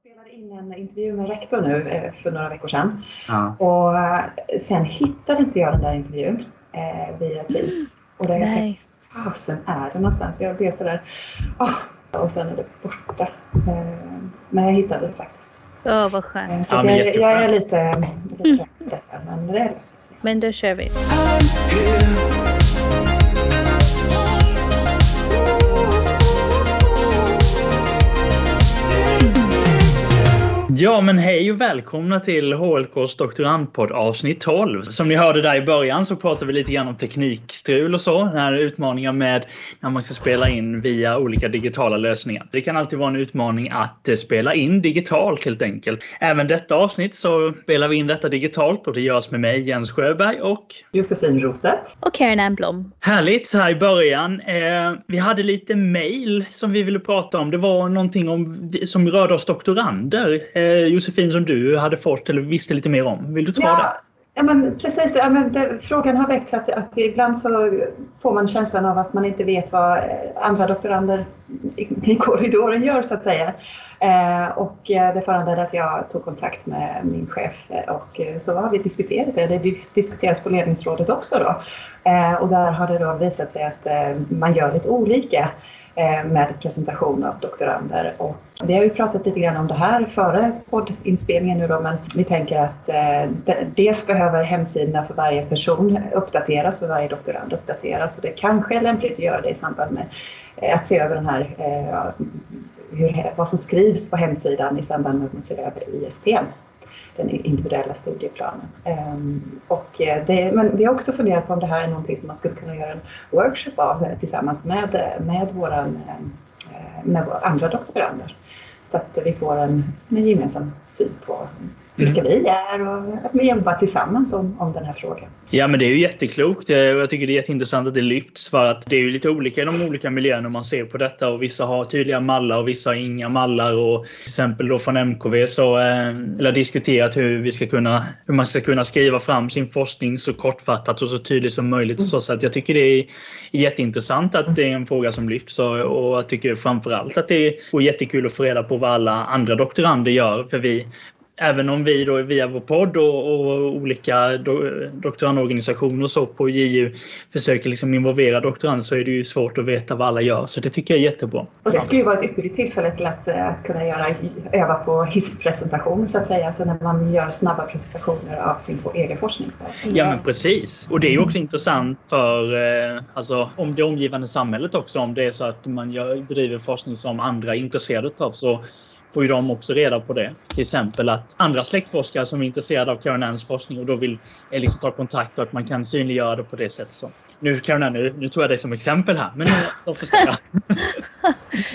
spelade in en intervju med rektor nu eh, för några veckor sedan. Ja. Och eh, sen hittade inte jag den där intervjun eh, via Teams. Och där jag tänkte, Nej. fasen är den någonstans? Jag blev sådär, ah, och sen är det borta. Eh, men jag hittade det faktiskt. Åh, vad skönt. Eh, så Ja, jag, jag är lite, lite trött på detta, men det löser sig. Men då kör vi. Ja, men hej och välkomna till HLKs doktorandpodd avsnitt 12. Som ni hörde där i början så pratar vi lite grann om teknikstrul och så. Den här utmaningar med när man ska spela in via olika digitala lösningar. Det kan alltid vara en utmaning att eh, spela in digitalt helt enkelt. Även detta avsnitt så spelar vi in detta digitalt och det görs med mig Jens Sjöberg och Josefin Rostedt. Och Karen Anblom. Härligt så här i början. Eh, vi hade lite mail som vi ville prata om. Det var någonting om, som rörde oss doktorander. Eh, Josefin som du hade fått eller visste lite mer om. Vill du ta det? Ja, ja men precis. Ja, men det, frågan har väckts att, att ibland så får man känslan av att man inte vet vad eh, andra doktorander i, i korridoren gör så att säga. Eh, och eh, det föranledde att jag tog kontakt med min chef eh, och eh, så har vi diskuterat det. Det dis- diskuteras på ledningsrådet också då. Eh, och där har det då visat sig att eh, man gör lite olika eh, Eh, med presentation av doktorander. Och vi har ju pratat lite grann om det här före poddinspelningen nu då, men vi tänker att eh, dels behöver hemsidorna för varje person uppdateras, för varje doktorand uppdateras och det kanske är lämpligt att göra det i samband med eh, att se över den här, eh, hur, vad som skrivs på hemsidan i samband med att man ser över ISP den individuella studieplanen. Ehm, och eh, det, men vi har också funderat på om det här är någonting som man skulle kunna göra en workshop av eh, tillsammans med, eh, med, våran, med våra andra doktorander. Så att vi får en, en gemensam syn på vilka vi är och att vi jobbar tillsammans om, om den här frågan. Ja, men det är ju jätteklokt. Eh, Jag tycker det är jätteintressant att det lyfts för att det är ju lite olika i de olika miljöerna man ser på detta. Och vissa har tydliga mallar och vissa har inga mallar. Och till exempel då från MKV så eh, eller diskuterat hur vi ska kunna hur man ska kunna skriva fram sin forskning så kortfattat och så tydligt som möjligt. och Så, så att jag tycker det är jätteintressant att det är en fråga som lyfts. Och, och jag tycker framförallt att det är jättekul att få reda på vad alla andra doktorander gör. För vi Även om vi då via vår podd och, och olika do, doktorandorganisationer och så på JU försöker liksom involvera doktorander så är det ju svårt att veta vad alla gör. Så det tycker jag är jättebra. Och det skulle ju vara ett ypperligt tillfälle till att, eh, att kunna göra, öva på hisspresentation så att säga, alltså när man gör snabba presentationer av sin egen forskning. Ja men precis. Och det är ju också intressant för eh, alltså, om det omgivande samhället också. Om det är så att man gör, bedriver forskning som andra är intresserade av så får ju de också reda på det. Till exempel att andra släktforskare som är intresserade av Anns forskning och då vill eh, liksom ta kontakt och att man kan synliggöra det på det sättet. Så. Nu Karen Ann, nu, nu tog jag dig som exempel här. Men de förstår jag.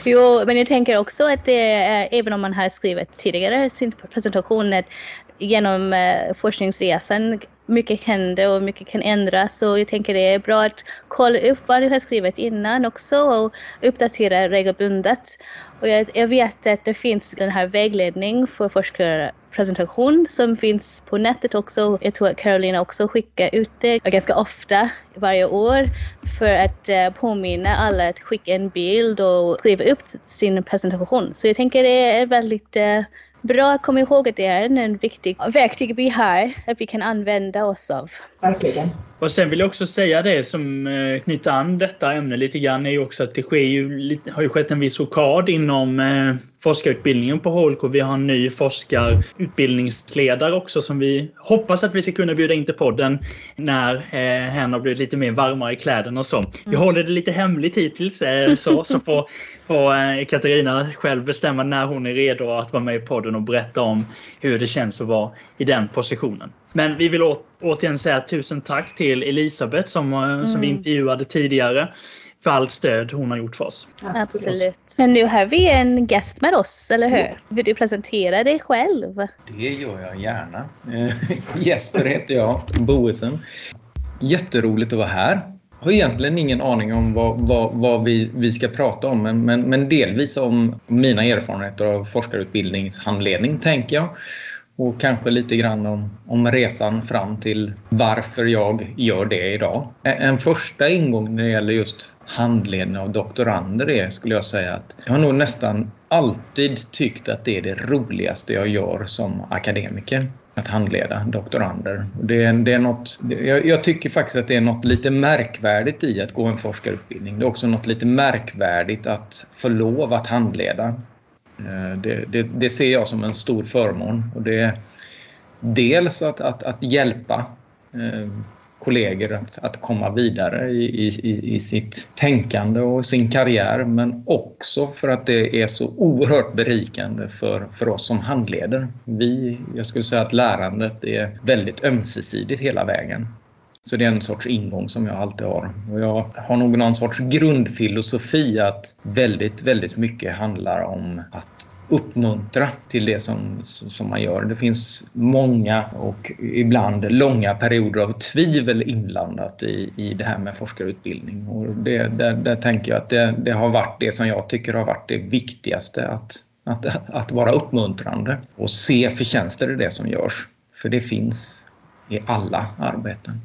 Jo, men jag tänker också att det är, även om man har skrivit tidigare sin presentation, att genom eh, forskningsresan mycket händer och mycket kan ändras. Så jag tänker det är bra att kolla upp vad du har skrivit innan också och uppdatera regelbundet. Och jag, jag vet att det finns den här vägledning för forskarpresentation som finns på nätet också. Jag tror att Carolina också skickar ut det ganska ofta varje år för att eh, påminna alla att skicka en bild och skriva upp sin presentation. Så jag tänker det är väldigt eh, bra att komma ihåg att det är en viktig verktyg vi har att vi kan använda oss av. Verkligen. Och sen vill jag också säga det som eh, knyter an detta ämne lite grann är ju också att det sker ju, har ju skett en viss rokad inom eh, forskarutbildningen på HLK. Vi har en ny forskarutbildningsledare också som vi hoppas att vi ska kunna bjuda in till podden när eh, hen har blivit lite mer varmare i kläderna och så. Vi håller det lite hemligt hittills eh, så, så får, får eh, Katarina själv bestämma när hon är redo att vara med i podden och berätta om hur det känns att vara i den positionen. Men vi vill å- återigen säga tusen tack till Elisabeth som, eh, som vi intervjuade tidigare för allt stöd hon har gjort för oss. Absolut. Men nu har vi en gäst med oss, eller hur? Vill du presentera dig själv? Det gör jag gärna. Eh, Jesper heter jag, Boesen. Jätteroligt att vara här. Jag har egentligen ingen aning om vad, vad, vad vi, vi ska prata om men, men, men delvis om mina erfarenheter av forskarutbildningshandledning tänker jag. Och kanske lite grann om, om resan fram till varför jag gör det idag. En första ingång när det gäller just handledning av doktorander är, skulle jag säga, att jag har nog nästan alltid tyckt att det är det roligaste jag gör som akademiker att handleda doktorander. Det är, det är något, jag, jag, tycker faktiskt att det är något lite märkvärdigt i att gå en forskarutbildning. Det är också något lite märkvärdigt att få lov att handleda. Eh, det, det, det ser jag som en stor förmån. Och det dels att, att, att hjälpa eh, kollegor att, att komma vidare i, i, i sitt tänkande och sin karriär men också för att det är så oerhört berikande för, för oss som handleder. Vi, jag skulle säga att lärandet är väldigt ömsesidigt hela vägen. Så det är en sorts ingång som jag alltid har. Och jag har nog någon sorts grundfilosofi att väldigt, väldigt mycket handlar om att uppmuntra till det som, som man gör. Det finns många och ibland långa perioder av tvivel inblandat i, i det här med forskarutbildning. Och det, där, där tänker jag att det, det har varit det som jag tycker har varit det viktigaste. Att, att, att vara uppmuntrande och se förtjänster i det som görs. För det finns i alla arbeten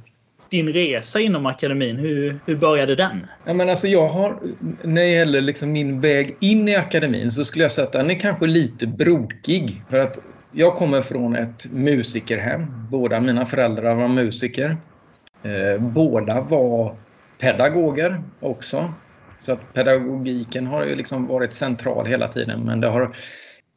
din resa inom akademin, hur, hur började den? Ja, men alltså jag har, när det gäller liksom min väg in i akademin så skulle jag säga att den är kanske lite brokig. För att jag kommer från ett musikerhem. Båda mina föräldrar var musiker. Eh, båda var pedagoger också. Så att pedagogiken har ju liksom varit central hela tiden men det har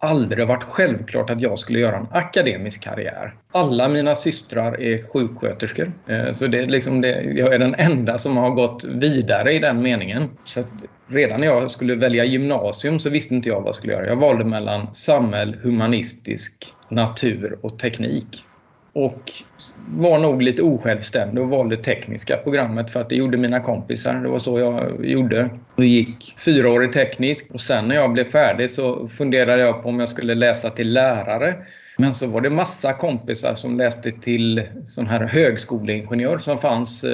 aldrig varit självklart att jag skulle göra en akademisk karriär. Alla mina systrar är sjuksköterskor. Eh, så det är liksom det, jag är den enda som har gått vidare i den meningen. Så redan när jag skulle välja gymnasium så visste inte jag vad jag skulle göra. Jag valde mellan samhäll, humanistisk, natur och teknik. Och var nog lite osjälvständig och valde tekniska programmet för att det gjorde mina kompisar. Det var så jag gjorde. Jag gick fyra år i teknisk och sen när jag blev färdig så funderade jag på om jag skulle läsa till lärare men så var det massa kompisar som läste till sån här högskoleingenjör som fanns. Eh,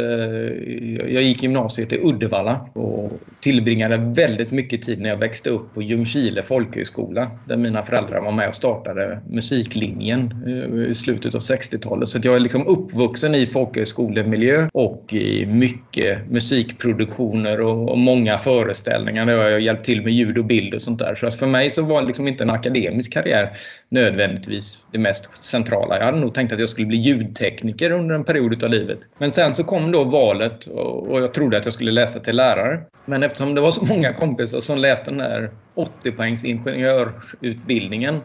jag gick gymnasiet i Uddevalla och tillbringade väldigt mycket tid när jag växte upp på Ljungskile folkhögskola där mina föräldrar var med och startade musiklinjen eh, i slutet av 60-talet. Så jag är liksom uppvuxen i folkhögskolemiljö och i mycket musikproduktioner och många föreställningar där jag har hjälpt till med ljud och bild och sånt där. Så för mig så var det liksom inte en akademisk karriär nödvändigtvis det mest centrala. Jag hade nog tänkt att jag skulle bli ljudtekniker under en period av livet. Men sen så kom då valet och jag trodde att jag skulle läsa till lärare. Men eftersom det var så många kompisar som läste den här 80 poängs ingenjörsutbildningen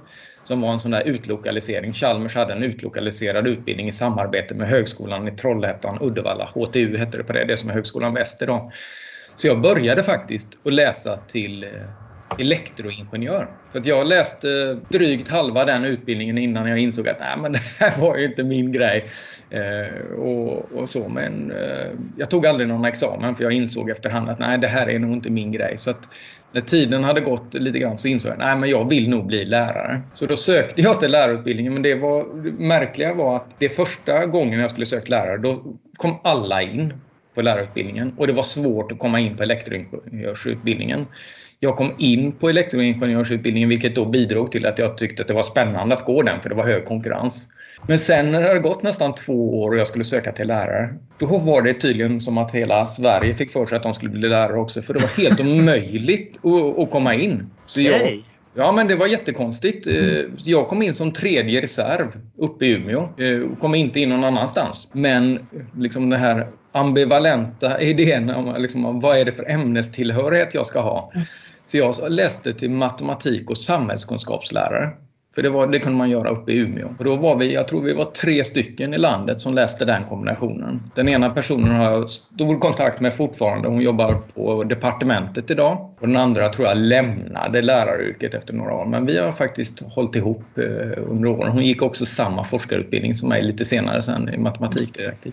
som var en sån där utlokalisering. Chalmers hade en utlokaliserad utbildning i samarbete med Högskolan i Trollhättan, Uddevalla. HTU hette det på det, det som är Högskolan Väst idag. Så jag började faktiskt att läsa till eh, elektroingenjör. Så att jag läste drygt halva den utbildningen innan jag insåg att Nej, men det här var ju inte min grej. Eh, och, och, så. Men eh, jag tog aldrig någon examen för jag insåg efterhand att nej, det här är nog inte min grej. Så att när tiden hade gått lite grann så insåg jag att jag vill nog bli lärare. Så då sökte jag till lärarutbildningen men det, var, det märkliga var att det första gången jag skulle söka lärare då kom alla in på lärarutbildningen och det var svårt att komma in på elektroingenjörsutbildningen. Jag kom in på elektroingenjörsutbildningen vilket då bidrog till att jag tyckte att det var spännande att gå den för det var hög konkurrens. Men sen när det hade gått nästan två år och jag skulle söka till lärare, då var det tydligen som att hela Sverige fick för sig att de skulle bli lärare också för det var helt omöjligt att, komma in. Så jag, Ja, men det var jättekonstigt. Eh, jag kom in som tredje reserv uppe i Umeå eh, och kom inte in någon annanstans. Men liksom den här ambivalenta idén om liksom, vad är det för ämnestillhörighet jag ska ha. Så jag läste till matematik och samhällskunskapslärare. För det, var, det kunde man göra uppe i Umeå. Och då var vi, jag tror vi var tre stycken i landet som läste den kombinationen. Den ena personen har jag stor kontakt med fortfarande. Hon jobbar på departementet idag. Och den andra tror jag lämnade läraryrket efter några år. Men vi har faktiskt hållit ihop eh, under åren. Hon gick också samma forskarutbildning som mig lite senare sen i matematik direkt.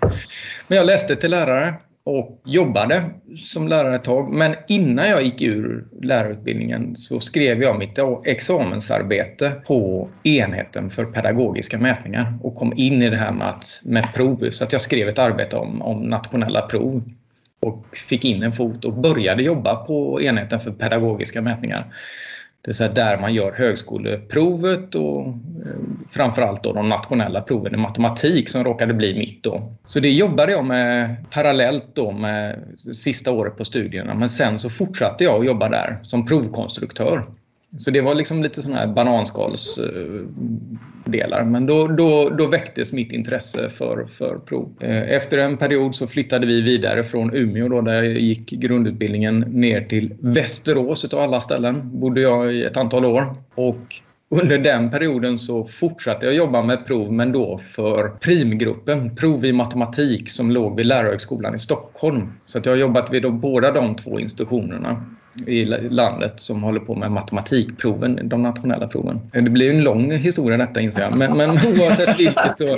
Men jag läste till lärare och jobbade som lärare ett tag. Men innan jag gick ur lärarutbildningen så skrev jag mitt e- examensarbete på enheten för pedagogiska mätningar och kom in i det här med, att, med prov. Så att jag skrev ett arbete om, om nationella prov och fick in en fot och började jobba på enheten för pedagogiska mätningar. Det vill säga där man gör högskoleprovet och eh, framförallt då de nationella proven i matematik som råkade bli mitt då. Så det jobbade jag med parallellt då med sista året på studierna men sen så fortsatte jag att jobba där som provkonstruktör. Så det var liksom lite sådana här bananskalsdelar. Eh, men då, då, då väcktes mitt intresse för, för prov. Eh, efter en period så flyttade vi vidare från Umeå då, där jag gick grundutbildningen ner till Västerås utav alla ställen. Bodde jag i ett antal år. Och under den perioden så fortsatte jag jobba med prov, men då för primgruppen, prov i matematik, som låg vid Lärarhögskolan i Stockholm. Så att jag har jobbat vid båda de två institutionerna i landet som håller på med matematikproven, de nationella proven. Det blir en lång historia detta inser jag, men, men oavsett vilket så,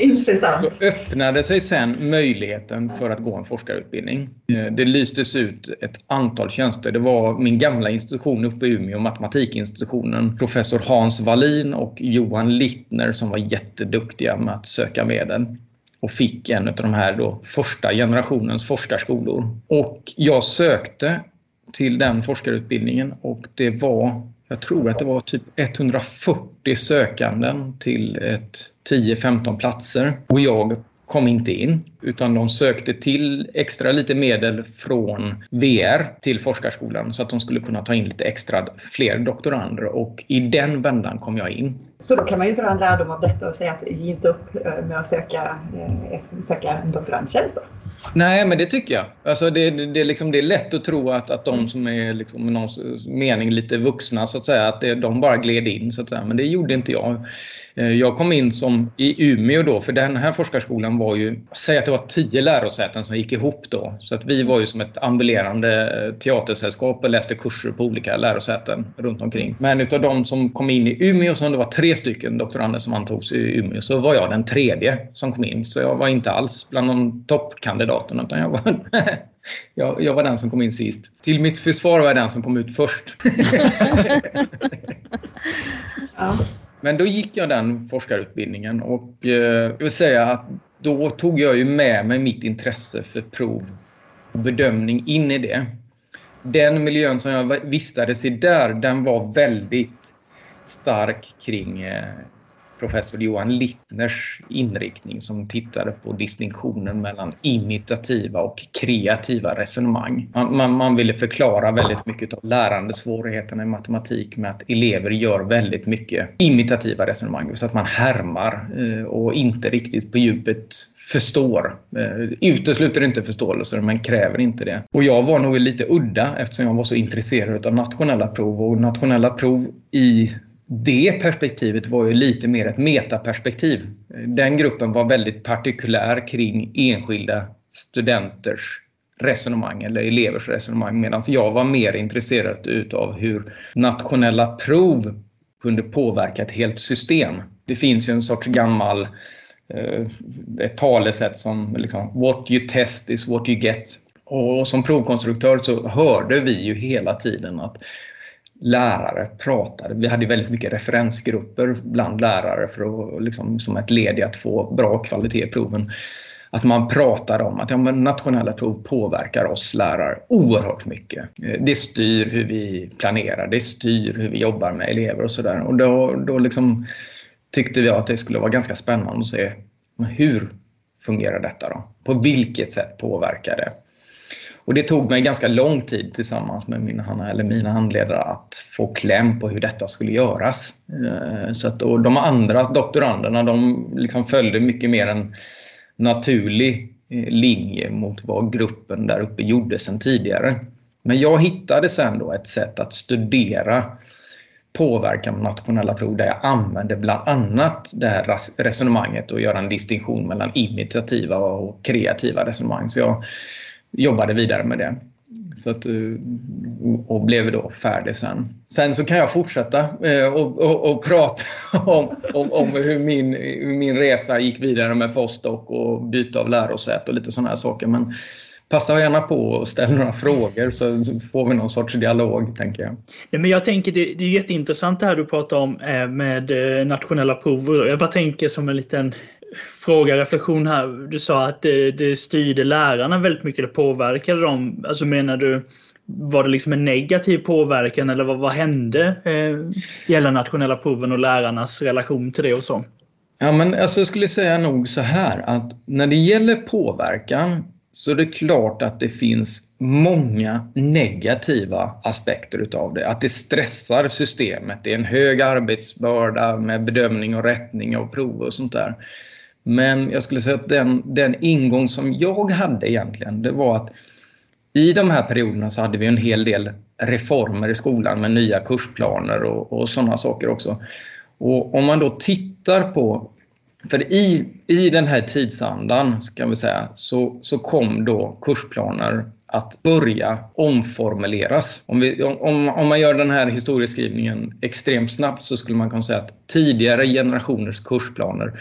så öppnade sig sen möjligheten för att gå en forskarutbildning. Eh, det lystes ut ett antal tjänster. Det var min gamla institution uppe i Umeå, matematikinstitutionen, professor Hans Wallin och Johan Littner som var jätteduktiga med att söka medel och fick en av de här då första generationens forskarskolor. Och jag sökte till den forskarutbildningen. Och det var, jag tror att det var typ 140 sökanden till ett 10-15 platser. Och jag kom inte in utan de sökte till extra lite medel från VR till forskarskolan så att de skulle kunna ta in lite extra fler doktorander och i den vändan kom jag in. Så då kan man ju dra en lärdom av detta och säga att ge inte upp eh, med att söka, eh, söka en doktorandtjänst då? Nej, men det tycker jag. Alltså det, det, liksom, det är lätt att tro att, att de som är liksom, i någon mening lite vuxna, så att säga, att det, de bara gled in. Så att säga. Men det gjorde inte jag. Eh, jag kom in som i Umeå då, för den här forskarskolan var ju, säg att det var tio lärosäten som gick ihop då. Så att vi var ju som ett ambulerande teatersällskap och läste kurser på olika lärosäten runt omkring. Men utav de som kom in i Umeå, som det var tre stycken doktorander som antogs i Umeå, så var jag den tredje som kom in. Så jag var inte alls bland de toppkandidaterna, utan jag var jag, jag var den som kom in sist. Till mitt försvar var jag den som kom ut först. ja. Men då gick jag den forskarutbildningen och eh, jag vill säga att då tog jag ju med mig mitt intresse för prov och bedömning in i det. Den miljön som jag vistades i där, den var väldigt stark kring eh, professor Johan Littners inriktning som tittade på distinktionen mellan imitativa och kreativa resonemang. Man, man, man ville förklara väldigt mycket av lärandesvårigheterna i matematik med att elever gör väldigt mycket imitativa resonemang, så att man härmar eh, och inte riktigt på djupet förstår. Eh, utesluter inte förståelse men kräver inte det. Och jag var nog lite udda eftersom jag var så intresserad av nationella prov och nationella prov i det perspektivet var ju lite mer ett metaperspektiv. Den gruppen var väldigt partikulär kring enskilda studenters resonemang eller elevers resonemang medan jag var mer intresserad utav hur nationella prov kunde påverka ett helt system. Det finns ju en sorts gammal eh, ett talesätt som liksom, What you test is what you get. Och som provkonstruktör så hörde vi ju hela tiden att lärare pratade. Vi hade väldigt mycket referensgrupper bland lärare för att, liksom, som ett led i att få bra kvalitet i proven. Att man pratade om att ja, nationella prov påverkar oss lärare oerhört mycket. Det styr hur vi planerar, det styr hur vi jobbar med elever och sådär. Och då, då liksom tyckte vi att det skulle vara ganska spännande att se hur fungerar detta då? På vilket sätt påverkar det? Och det tog mig ganska lång tid tillsammans med mina, eller mina handledare att få kläm på hur detta skulle göras. Eh, så att, och de andra doktoranderna de liksom följde mycket mer en naturlig eh, linje mot vad gruppen där uppe gjorde sedan tidigare. Men jag hittade sen då ett sätt att studera påverkan på nationella prov där jag använde bland annat det här resonemanget och göra en distinktion mellan imitativa och kreativa resonemang. Så jag jobbade vidare med det. Så att, eh, och blev då färdig sen. Sen så kan jag fortsätta eh, och, och, och prata om, om, om, hur, min, min resa gick vidare med postdoc och byte av lärosäte och lite sådana här saker. Men passa gärna på och ställ några frågor så får vi någon sorts dialog, tänker jag. Ja, men jag tänker det, det är jätteintressant det här du pratar om eh, med nationella prov. Jag bara tänker som en liten fråga, reflektion här. Du sa att det, det styrde lärarna väldigt mycket, det påverkade dem. Alltså menar du, var det liksom en negativ påverkan eller vad, vad hände eh, gällande nationella proven och lärarnas relation till det och så? Ja, men alltså, jag skulle säga nog så här att när det gäller påverkan så det är klart att det finns många negativa aspekter utav det. Att det stressar systemet. Det är en hög arbetsbörda med bedömning och rättning av prov och sånt där. Men jag skulle säga att den, den ingång som jag hade egentligen, det var att i de här perioderna så hade vi en hel del reformer i skolan med nya kursplaner och, och sådana saker också. Och om man då tittar på för i, i den här tidsandan ska vi säga, så, så kom då kursplaner att börja omformuleras. Om, vi, om, om man gör den här historieskrivningen extremt snabbt så skulle man kunna säga att tidigare generationers kursplaner,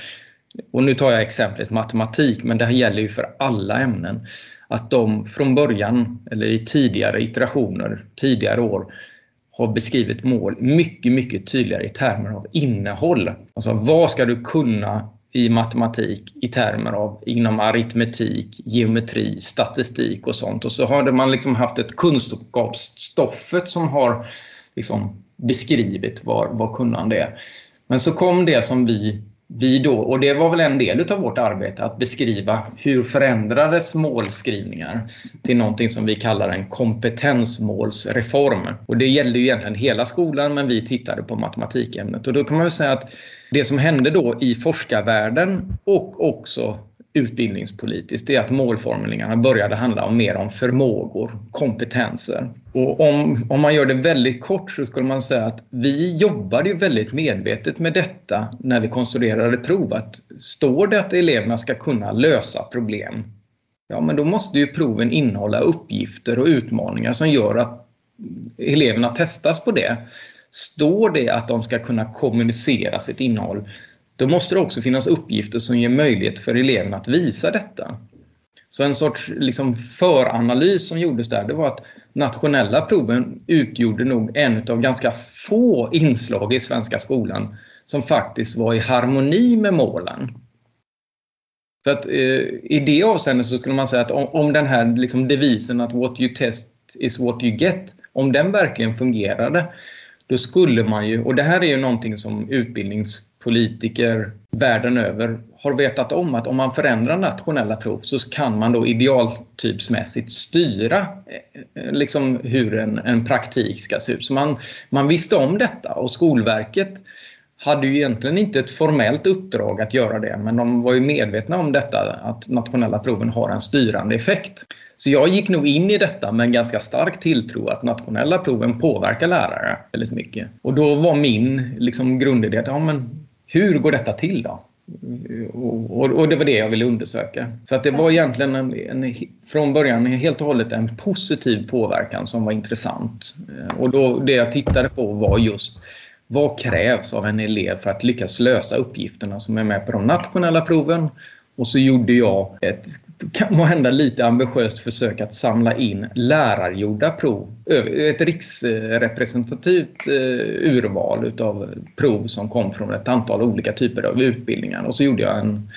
och nu tar jag exemplet matematik, men det här gäller ju för alla ämnen, att de från början, eller i tidigare iterationer, tidigare år, har beskrivit mål mycket, mycket tydligare i termer av innehåll. Alltså vad ska du kunna i matematik i termer av inom aritmetik, geometri, statistik och sånt. Och så har man liksom haft ett kunskapsstoffet som har liksom beskrivit vad, vad kunnande är. Men så kom det som vi vi då, och det var väl en del av vårt arbete, att beskriva hur förändrades målskrivningar till någonting som vi kallar en kompetensmålsreform. Och det gällde ju egentligen hela skolan, men vi tittade på matematikämnet. Och då kan man väl säga att det som hände då i forskarvärlden och också utbildningspolitiskt, det är att målformuleringarna började handla om mer om förmågor, kompetenser. Och om, om man gör det väldigt kort så skulle man säga att vi jobbade ju väldigt medvetet med detta när vi konstruerade prov. Att står det att eleverna ska kunna lösa problem, ja men då måste ju proven innehålla uppgifter och utmaningar som gör att eleverna testas på det. Står det att de ska kunna kommunicera sitt innehåll, då måste det också finnas uppgifter som ger möjlighet för eleverna att visa detta. Så en sorts liksom föranalys som gjordes där, det var att nationella proven utgjorde nog en av ganska få inslag i svenska skolan som faktiskt var i harmoni med målen. Så att, eh, I det avseendet så skulle man säga att om, om den här liksom devisen att what you test is what you get, om den verkligen fungerade, då skulle man ju, och det här är ju någonting som politiker världen över har vetat om att om man förändrar nationella prov så kan man då idealtypsmässigt styra eh, liksom hur en, en praktik ska se ut. Så man, man visste om detta och Skolverket hade ju egentligen inte ett formellt uppdrag att göra det men de var ju medvetna om detta att nationella proven har en styrande effekt. Så jag gick nog in i detta med en ganska stark tilltro att nationella proven påverkar lärare väldigt mycket. Och då var min liksom, grundidé att ja, men hur går detta till då? Och, och, det var det jag ville undersöka. Så att det var egentligen en, en, från början helt och hållet en positiv påverkan som var intressant. Och då, det jag tittade på var just vad krävs av en elev för att lyckas lösa uppgifterna som är med på de nationella proven? Och så gjorde jag ett kan hända lite ambitiöst försök att samla in lärargjorda prov. Ett riksrepresentativt eh, urval utav prov som kom från ett antal olika typer av utbildningar. Och så gjorde jag en,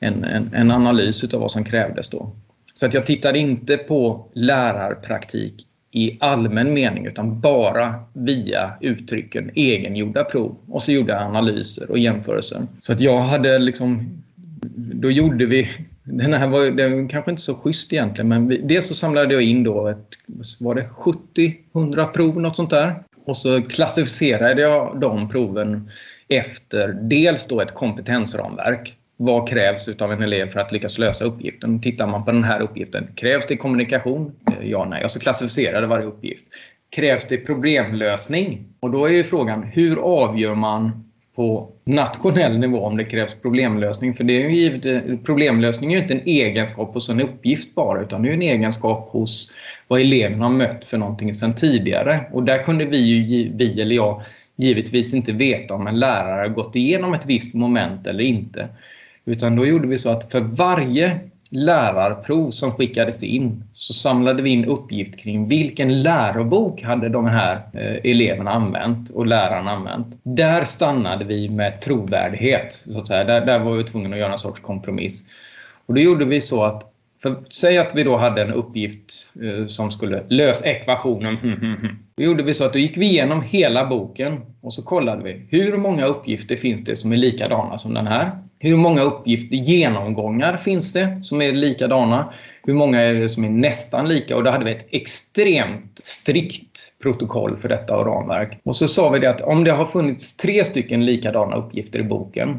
en, en, en analys utav vad som krävdes då. Så att jag tittade inte på lärarpraktik i allmän mening utan bara via uttrycken egengjorda prov. Och så gjorde jag analyser och jämförelser. Så att jag hade liksom då gjorde vi den här var, den kanske inte så schysst egentligen, men vi, dels så samlade jag in då ett, var det 70-100 prov, något sånt där. Och så klassificerade jag de proven efter dels då ett kompetensramverk. Vad krävs av en elev för att lyckas lösa uppgiften? Tittar man på den här uppgiften, krävs det kommunikation? Eh, ja, nej. Och så klassificerade varje uppgift. Krävs det problemlösning? Och då är ju frågan, hur avgör man på nationell nivå om det krävs problemlösning. För det är ju givet, problemlösning är ju inte en egenskap hos en uppgift bara utan det är en egenskap hos vad eleven har mött för någonting sedan tidigare. Och där kunde vi, ju, vi eller jag givetvis inte veta om en lärare gått igenom ett visst moment eller inte. Utan då gjorde vi så att för varje lärarprov som skickades in så samlade vi in uppgift kring vilken lärobok hade de här eh, eleverna använt och lärarna använt. Där stannade vi med trovärdighet. Så att säga. Där, där var vi tvungna att göra en sorts kompromiss. Och då gjorde vi så att för, säg att vi då hade en uppgift eh, som skulle lösa ekvationen. Hm, hm, hm. Då gjorde vi så att då gick vi igenom hela boken och så kollade vi hur många uppgifter finns det som är likadana som den här? Hur många uppgifter, genomgångar finns det som är likadana? Hur många är det som är nästan lika? Och då hade vi ett extremt strikt protokoll för detta och ramverk. Och så sa vi det att om det har funnits tre stycken likadana uppgifter i boken,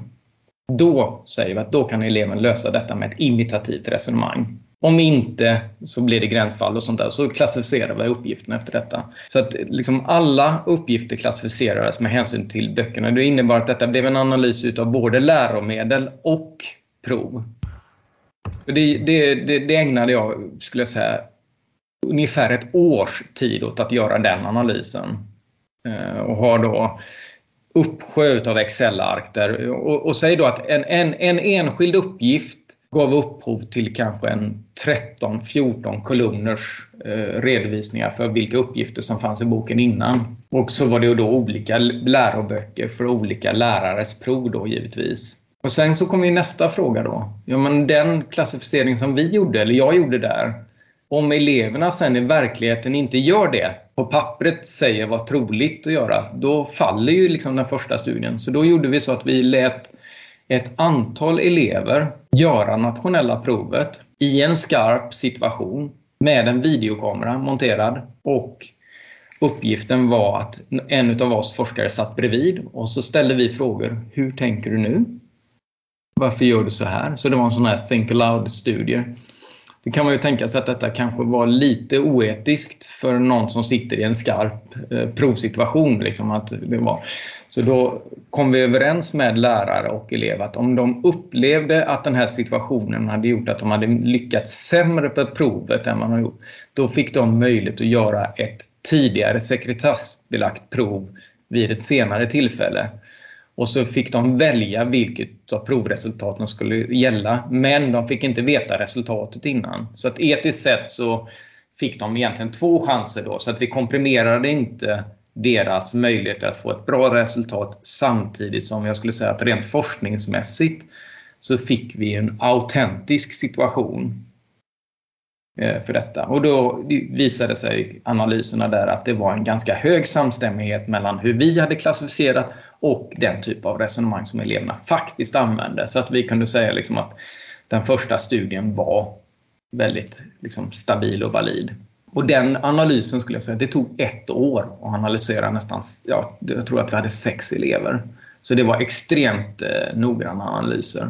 då säger vi att då kan eleven lösa detta med ett imitativt resonemang. Om inte så blir det gränsfall och sånt där. Så klassificerar vi uppgifterna efter detta. Så att liksom alla uppgifter klassificerades med hänsyn till böckerna. Det innebar att detta blev en analys av både läromedel och prov. Det, det, det, det ägnade jag, skulle jag säga, ungefär ett års tid åt att göra den analysen. Eh, och har då uppsjö av Excel-ark där. Och, och säg då att en, en, en enskild uppgift gav upphov till kanske en 13-14 kolumners eh, redovisningar för vilka uppgifter som fanns i boken innan. Och så var det då olika läroböcker för olika lärares prov då givetvis. Och sen så kommer nästa fråga då. Ja men den klassificering som vi gjorde, eller jag gjorde där, om eleverna sen i verkligheten inte gör det, på pappret säger vad troligt att göra, då faller ju liksom den första studien. Så då gjorde vi så att vi lät ett antal elever göra nationella provet i en skarp situation med en videokamera monterad och uppgiften var att en av oss forskare satt bredvid och så ställde vi frågor. Hur tänker du nu? Varför gör du så här? Så det var en sån här Think Aloud-studie. Det kan man ju tänka sig att detta kanske var lite oetiskt för någon som sitter i en skarp eh, provsituation. Liksom, att det var. Så då kom vi överens med lärare och elever att om de upplevde att den här situationen hade gjort att de hade lyckats sämre på provet än man har gjort, då fick de möjlighet att göra ett tidigare sekretessbelagt prov vid ett senare tillfälle. Och så fick de välja vilket av provresultaten skulle gälla. Men de fick inte veta resultatet innan. Så att etiskt sett så fick de egentligen två chanser då. Så att vi komprimerade inte deras möjligheter att få ett bra resultat samtidigt som jag skulle säga att rent forskningsmässigt så fick vi en autentisk situation för detta. Och då visade sig analyserna där att det var en ganska hög samstämmighet mellan hur vi hade klassificerat och den typ av resonemang som eleverna faktiskt använde. Så att vi kunde säga liksom att den första studien var väldigt liksom stabil och valid. Och den analysen skulle jag säga, det tog ett år att analysera nästan, ja, jag tror att vi hade sex elever. Så det var extremt eh, noggranna analyser.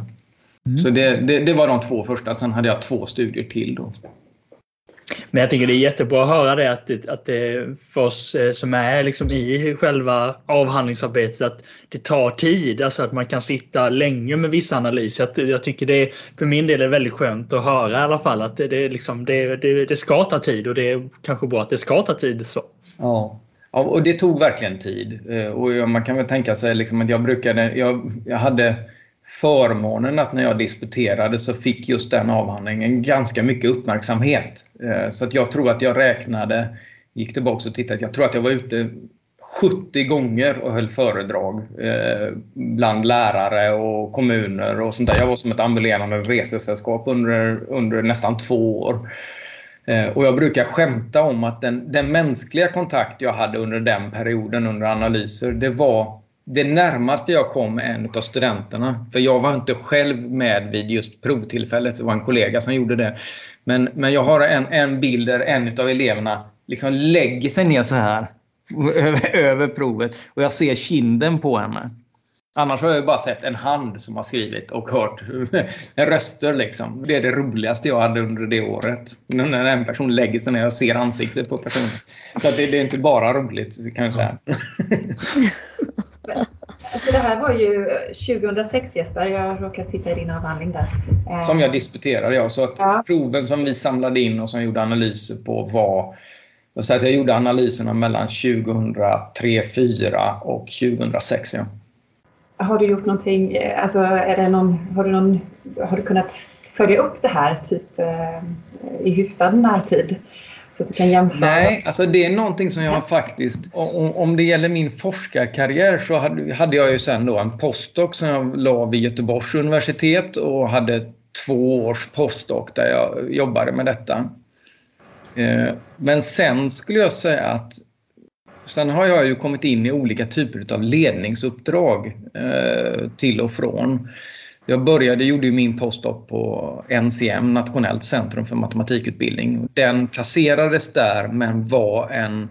Mm. Så det, det, det, var de två första, sen hade jag två studier till då. Men jag tycker det är jättebra att höra det att, det, att det för oss eh, som är liksom i själva avhandlingsarbetet att det tar tid. Alltså att man kan sitta länge med vissa analyser. Jag, jag tycker det för min del är väldigt skönt att höra i alla fall att det, det, liksom, det, det, det ska ta tid och det är kanske bra att det ska ta tid. Så. Ja. Ja, och det tog verkligen tid. Eh, och man kan väl tänka sig liksom att jag brukade, jag, jag hade förmånen att när jag disputerade så fick just den avhandlingen ganska mycket uppmärksamhet. Eh, så att jag tror att jag räknade, gick tillbaka och tittade, jag tror att jag var ute 70 gånger och höll föredrag eh, bland lärare och kommuner och sånt där. Jag var som ett ambulerande resesällskap under, under nästan två år. Eh, och jag brukar skämta om att den, den mänskliga kontakt jag hade under den perioden under analyser, det var det närmaste jag kom en av studenterna, för jag var inte själv med vid just provtillfället, det var en kollega som gjorde det. Men, men jag har en, en bild där en av eleverna liksom lägger sig ner så här över, över provet och jag ser kinden på henne. Annars har jag bara sett en hand som har skrivit och hört röster. Liksom. Det är det roligaste jag hade under det året. När en person lägger sig ner och ser ansiktet på personen. Så det, det, är inte bara roligt kan jag säga. Alltså det här var ju 2006 Jesper, jag råkade titta i din avhandling där. Eh, som jag disputerade ja. Så ja. proven som vi samlade in och som gjorde analyser på var jag, säger att jag gjorde analyserna mellan 2003, 2004 och 2006. Ja. Har du gjort någonting, eh, alltså är det någon, har, du någon, har du kunnat följa upp det här typ eh, i hyfsad närtid? Så att du kan jämföra? Nej, alltså det är någonting som jag faktiskt... Om, om det gäller min forskarkarriär så hade, hade jag ju sen då en postdoc som jag la vid Göteborgs universitet och hade två års postdoc där jag jobbade med detta. Eh, men sen skulle jag säga att Sen har jag ju kommit in i olika typer av ledningsuppdrag eh, till och från. Jag började, gjorde min postdoc på NCM, Nationellt centrum för matematikutbildning. Den placerades där men var en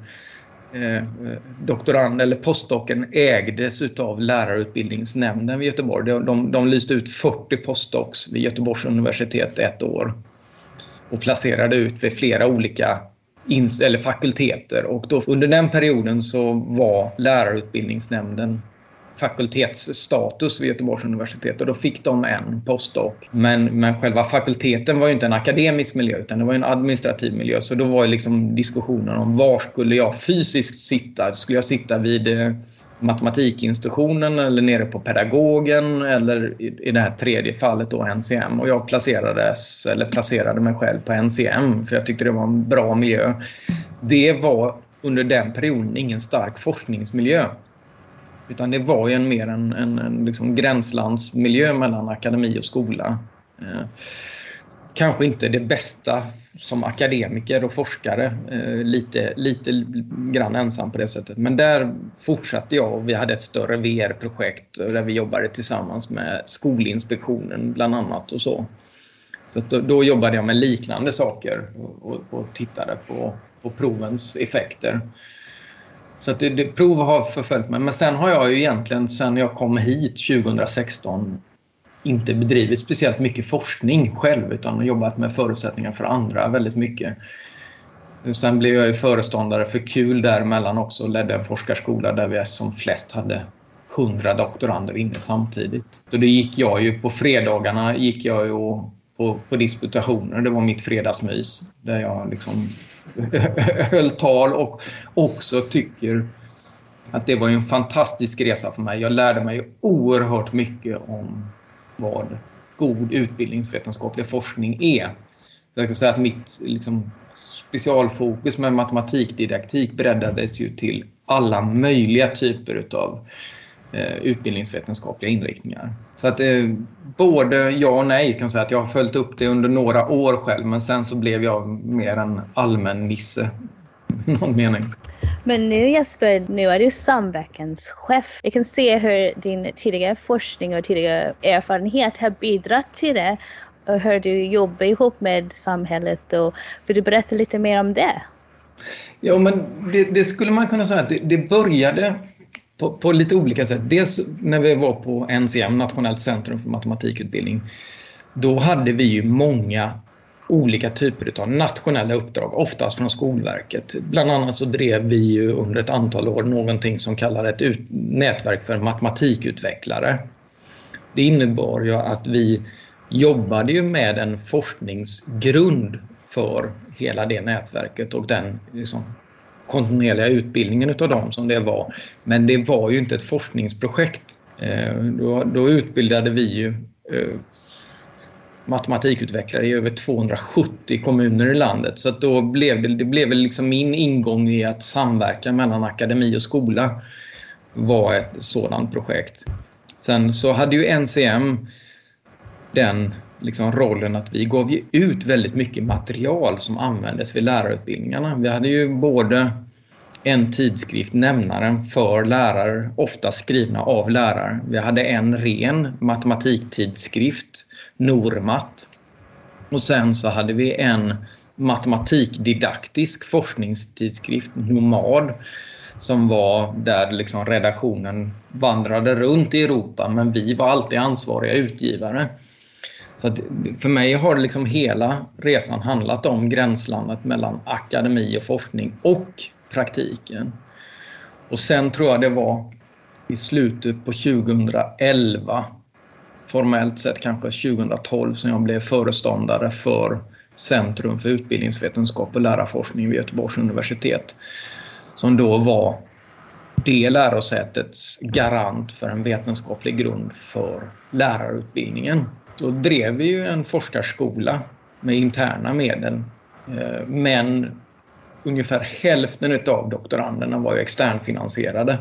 eh, doktorand eller postdocen ägdes utav lärarutbildningsnämnden vid Göteborg. De, de, de lyste ut 40 postdocs vid Göteborgs universitet ett år och placerade ut vid flera olika in, eller fakulteter. Och då, under den perioden så var lärarutbildningsnämnden fakultetsstatus vid Göteborgs universitet och då fick de en postdoc. Men, men själva fakulteten var ju inte en akademisk miljö utan det var en administrativ miljö. Så då var ju liksom diskussionen om var skulle jag fysiskt sitta? Skulle jag sitta vid eh, matematikinstitutionen eller nere på pedagogen eller i det här tredje fallet då NCM. Och jag placerades, eller placerade mig själv på NCM för jag tyckte det var en bra miljö. Det var under den perioden ingen stark forskningsmiljö. Utan det var ju en, mer en, en, en liksom gränslandsmiljö mellan akademi och skola. Eh, kanske inte det bästa som akademiker och forskare, eh, lite, lite grann ensam på det sättet. Men där fortsatte jag och vi hade ett större VR-projekt där vi jobbade tillsammans med Skolinspektionen bland annat och så. Så då, då, jobbade jag med liknande saker och, och, och tittade på, på provens effekter. Så att det, det, prov har förföljt mig. Men sen har jag ju egentligen sen jag kom hit 2016 inte bedrivit speciellt mycket forskning själv utan jobbat med förutsättningar för andra väldigt mycket. Sen blev jag ju föreståndare för KUL däremellan också och ledde en forskarskola där vi som flest hade 100 doktorander inne samtidigt. Så det gick jag ju på fredagarna gick jag ju på, på disputationer. Det var mitt fredagsmys där jag liksom höll tal och också tycker att det var en fantastisk resa för mig. Jag lärde mig oerhört mycket om vad god utbildningsvetenskaplig forskning är. Jag kan säga att mitt liksom, specialfokus med matematikdidaktik breddades ju till alla möjliga typer utav eh, utbildningsvetenskapliga inriktningar. Så att eh, både ja och nej kan jag säga att jag har följt upp det under några år själv men sen så blev jag mer en allmän nisse. någon mening. Men nu Jesper, nu är du samverkanschef. Jag kan se hur din tidigare forskning och tidigare erfarenhet har bidragit till det och hur du jobbar ihop med samhället. Och vill du berätta lite mer om det? Ja, men det, det skulle man kunna säga att det, det började på, på, lite olika sätt. Dels när vi var på NCM, Nationellt centrum för matematikutbildning. Då hade vi ju många olika typer av nationella uppdrag, oftast från Skolverket. Bland annat så drev vi ju under ett antal år någonting som kallades ett ut, nätverk för matematikutvecklare. Det innebar ju att vi jobbade ju med en forskningsgrund för hela det nätverket och den liksom, kontinuerliga utbildningen utav dem som det var. Men det var ju inte ett forskningsprojekt. Eh, då, då utbildade vi ju eh, matematikutvecklare i över 270 kommuner i landet. Så då blev det, det blev väl liksom min ingång i att samverka mellan akademi och skola var ett sådant projekt. Sen så hade ju NCM den liksom rollen att vi gav ut väldigt mycket material som användes vid lärarutbildningarna. Vi hade ju både en tidskrift, Nämnaren, för lärare, ofta skrivna av lärare. Vi hade en ren matematiktidskrift Normat. Och sen så hade vi en matematikdidaktisk forskningstidskrift, Nomad, som var där liksom redaktionen vandrade runt i Europa men vi var alltid ansvariga utgivare. Så för mig har liksom hela resan handlat om gränslandet mellan akademi och forskning och praktiken. Och sen tror jag det var i slutet på 2011 formellt sett kanske 2012 som jag blev föreståndare för Centrum för utbildningsvetenskap och lärarforskning vid Göteborgs universitet. Som då var det lärosätets garant för en vetenskaplig grund för lärarutbildningen. Då drev vi ju en forskarskola med interna medel. Eh, men ungefär hälften av doktoranderna var ju externfinansierade.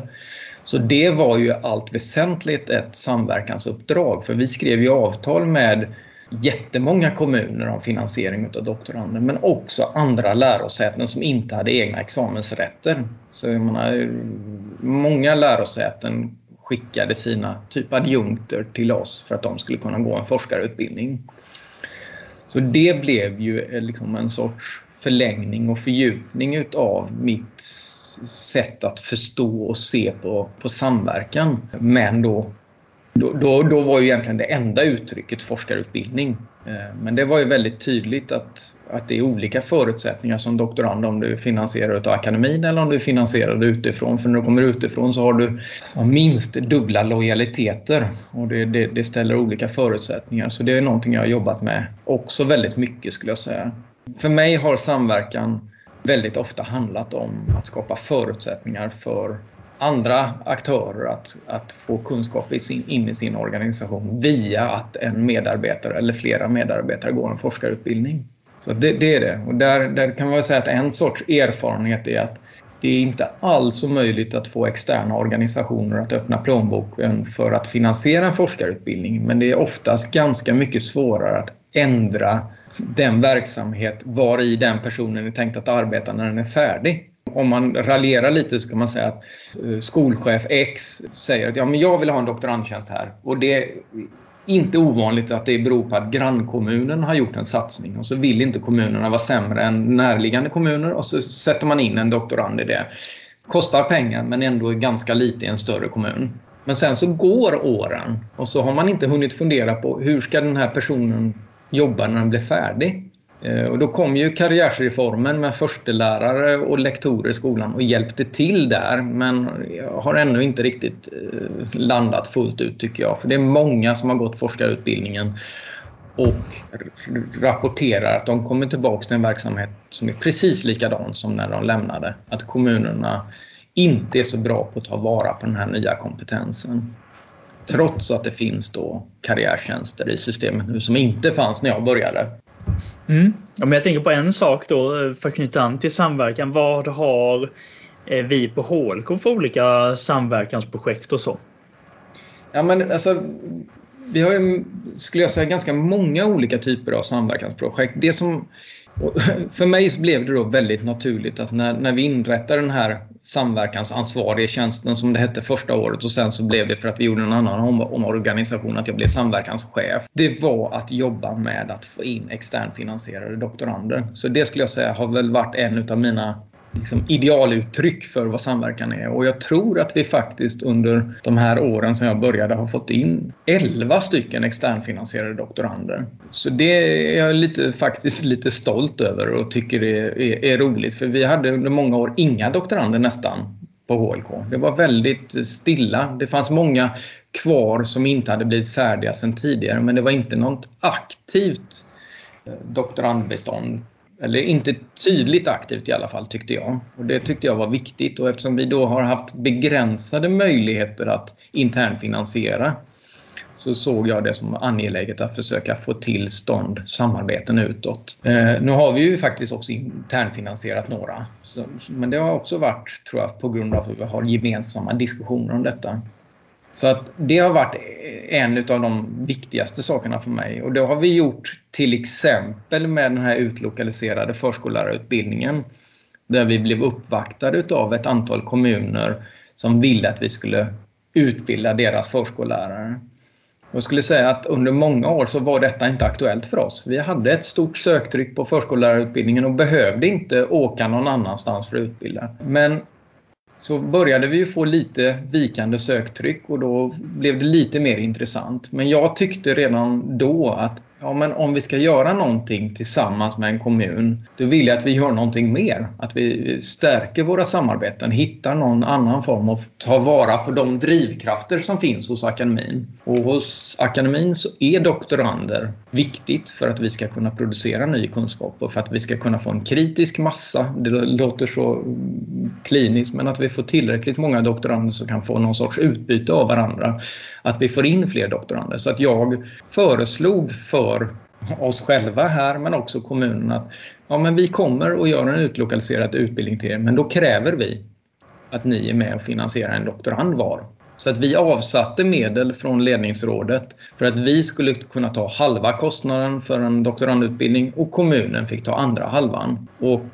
Så det var ju allt väsentligt ett samverkansuppdrag för vi skrev ju avtal med jättemånga kommuner om finansiering av doktorander men också andra lärosäten som inte hade egna examensrätter. Så jag menar, många lärosäten skickade sina typ adjunkter till oss för att de skulle kunna gå en forskarutbildning. Så det blev ju eh, liksom en sorts förlängning och fördjupning utav mitt sätt att förstå och se på, på samverkan. Men då, då, då, då var ju egentligen det enda uttrycket forskarutbildning. Eh, men det var ju väldigt tydligt att, att det är olika förutsättningar som doktorand om du är finansierad av akademin eller om du är finansierad utifrån. För när du kommer utifrån så har du alltså minst dubbla lojaliteter och det, det, det ställer olika förutsättningar. Så det är någonting jag har jobbat med också väldigt mycket skulle jag säga. För mig har samverkan väldigt ofta handlat om att skapa förutsättningar för andra aktörer att, att få kunskap i sin, in i sin organisation via att en medarbetare eller flera medarbetare går en forskarutbildning. Så det, det är det. Och där, där kan man säga att en sorts erfarenhet är att det är inte alls möjligt att få externa organisationer att öppna plånboken för att finansiera en forskarutbildning. Men det är oftast ganska mycket svårare att ändra den verksamhet var i den personen är tänkt att arbeta när den är färdig. Om man raljerar lite så kan man säga att eh, skolchef X säger att ja, men jag vill ha en doktorandtjänst här. Och det inte ovanligt att det beror på att grannkommunen har gjort en satsning och så vill inte kommunerna vara sämre än närliggande kommuner och så sätter man in en doktorand i det. Kostar pengar men ändå är ganska lite i en större kommun. Men sen så går åren och så har man inte hunnit fundera på hur ska den här personen jobba när den blir färdig. Eh, och då kom ju karriärsreformen med förstelärare och lektorer i skolan och hjälpte till där. Men jag har ännu inte riktigt eh, landat fullt ut tycker jag. För det är många som har gått forskarutbildningen och rapporterar att de kommer tillbaka till en verksamhet som är precis likadan som när de lämnade. Att kommunerna inte är så bra på att ta vara på den här nya kompetensen. Trots att det finns då karriärtjänster i systemet nu som inte fanns när jag började. Mm. Ja, men jag tänker på en sak då för att knyta an till samverkan. Vad har eh, vi på HLK för olika samverkansprojekt och så? Ja, men alltså, vi har ju, skulle jag säga, ganska många olika typer av samverkansprojekt. Det som, för mig så blev det då väldigt naturligt att när, när vi inrättade den här samverkansansvarige tjänsten som det hette första året och sen så blev det för att vi gjorde en annan omorganisation att jag blev samverkanschef. Det var att jobba med att få in externfinansierade doktorander. Så det skulle jag säga har väl varit en av mina liksom idealuttryck för vad samverkan är. Och jag tror att vi faktiskt under de här åren som jag började har fått in 11 stycken externfinansierade doktorander. Så det är jag lite, faktiskt lite stolt över och tycker är, är, är roligt. För vi hade under många år inga doktorander nästan på HLK. Det var väldigt stilla. Det fanns många kvar som inte hade blivit färdiga sedan tidigare men det var inte något aktivt doktorandbestånd eller inte tydligt aktivt i alla fall tyckte jag. Och Det tyckte jag var viktigt och eftersom vi då har haft begränsade möjligheter att internfinansiera så såg jag det som angeläget att försöka få till stånd samarbeten utåt. Eh, nu har vi ju faktiskt också internfinansierat några. Så, men det har också varit, tror jag, på grund av att vi har gemensamma diskussioner om detta. Så att det har varit en av de viktigaste sakerna för mig. Och det har vi gjort till exempel med den här utlokaliserade förskollärarutbildningen. Där vi blev uppvaktade av ett antal kommuner som ville att vi skulle utbilda deras förskollärare. Jag skulle säga att under många år så var detta inte aktuellt för oss. Vi hade ett stort söktryck på förskollärarutbildningen och behövde inte åka någon annanstans för att utbilda. Men så började vi få lite vikande söktryck och då blev det lite mer intressant. Men jag tyckte redan då att ja, men om vi ska göra någonting tillsammans med en kommun, då vill jag att vi gör någonting mer. Att vi stärker våra samarbeten, hittar någon annan form och tar vara på de drivkrafter som finns hos akademin. Och hos akademin så är doktorander viktigt för att vi ska kunna producera ny kunskap och för att vi ska kunna få en kritisk massa. Det låter så kliniskt, men att vi får tillräckligt många doktorander som kan få någon sorts utbyte av varandra. Att vi får in fler doktorander. Så att jag föreslog för oss själva här men också kommunen att ja, men vi kommer och gör en utlokaliserad utbildning till er men då kräver vi att ni är med och finansierar en doktorand var. Så att vi avsatte medel från ledningsrådet för att vi skulle kunna ta halva kostnaden för en doktorandutbildning och kommunen fick ta andra halvan. Och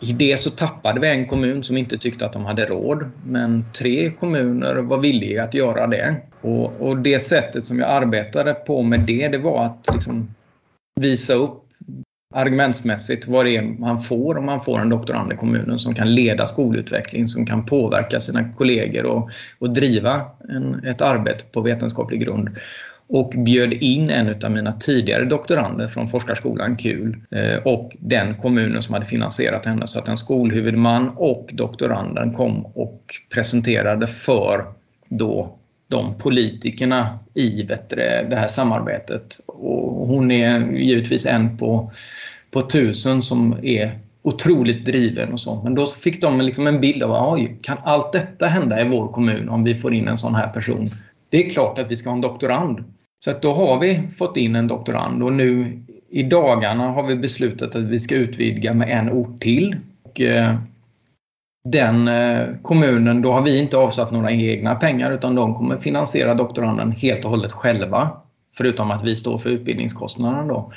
i det så tappade vi en kommun som inte tyckte att de hade råd, men tre kommuner var villiga att göra det. Och, och det sättet som jag arbetade på med det, det var att liksom visa upp argumentsmässigt vad det är man får om man får en doktorand i kommunen som kan leda skolutveckling, som kan påverka sina kollegor och, och driva en, ett arbete på vetenskaplig grund och bjöd in en av mina tidigare doktorander från Forskarskolan KUL eh, och den kommunen som hade finansierat henne. Så att en skolhuvudman och doktoranden kom och presenterade för då de politikerna i det här samarbetet. Och hon är givetvis en på, på tusen som är otroligt driven och sånt. Men då fick de liksom en bild av oj, kan allt detta hända i vår kommun om vi får in en sån här person? Det är klart att vi ska ha en doktorand. Så att då har vi fått in en doktorand och nu i dagarna har vi beslutat att vi ska utvidga med en ort till. Och, eh, den eh, kommunen, då har vi inte avsatt några egna pengar utan de kommer finansiera doktoranden helt och hållet själva. Förutom att vi står för utbildningskostnaderna då.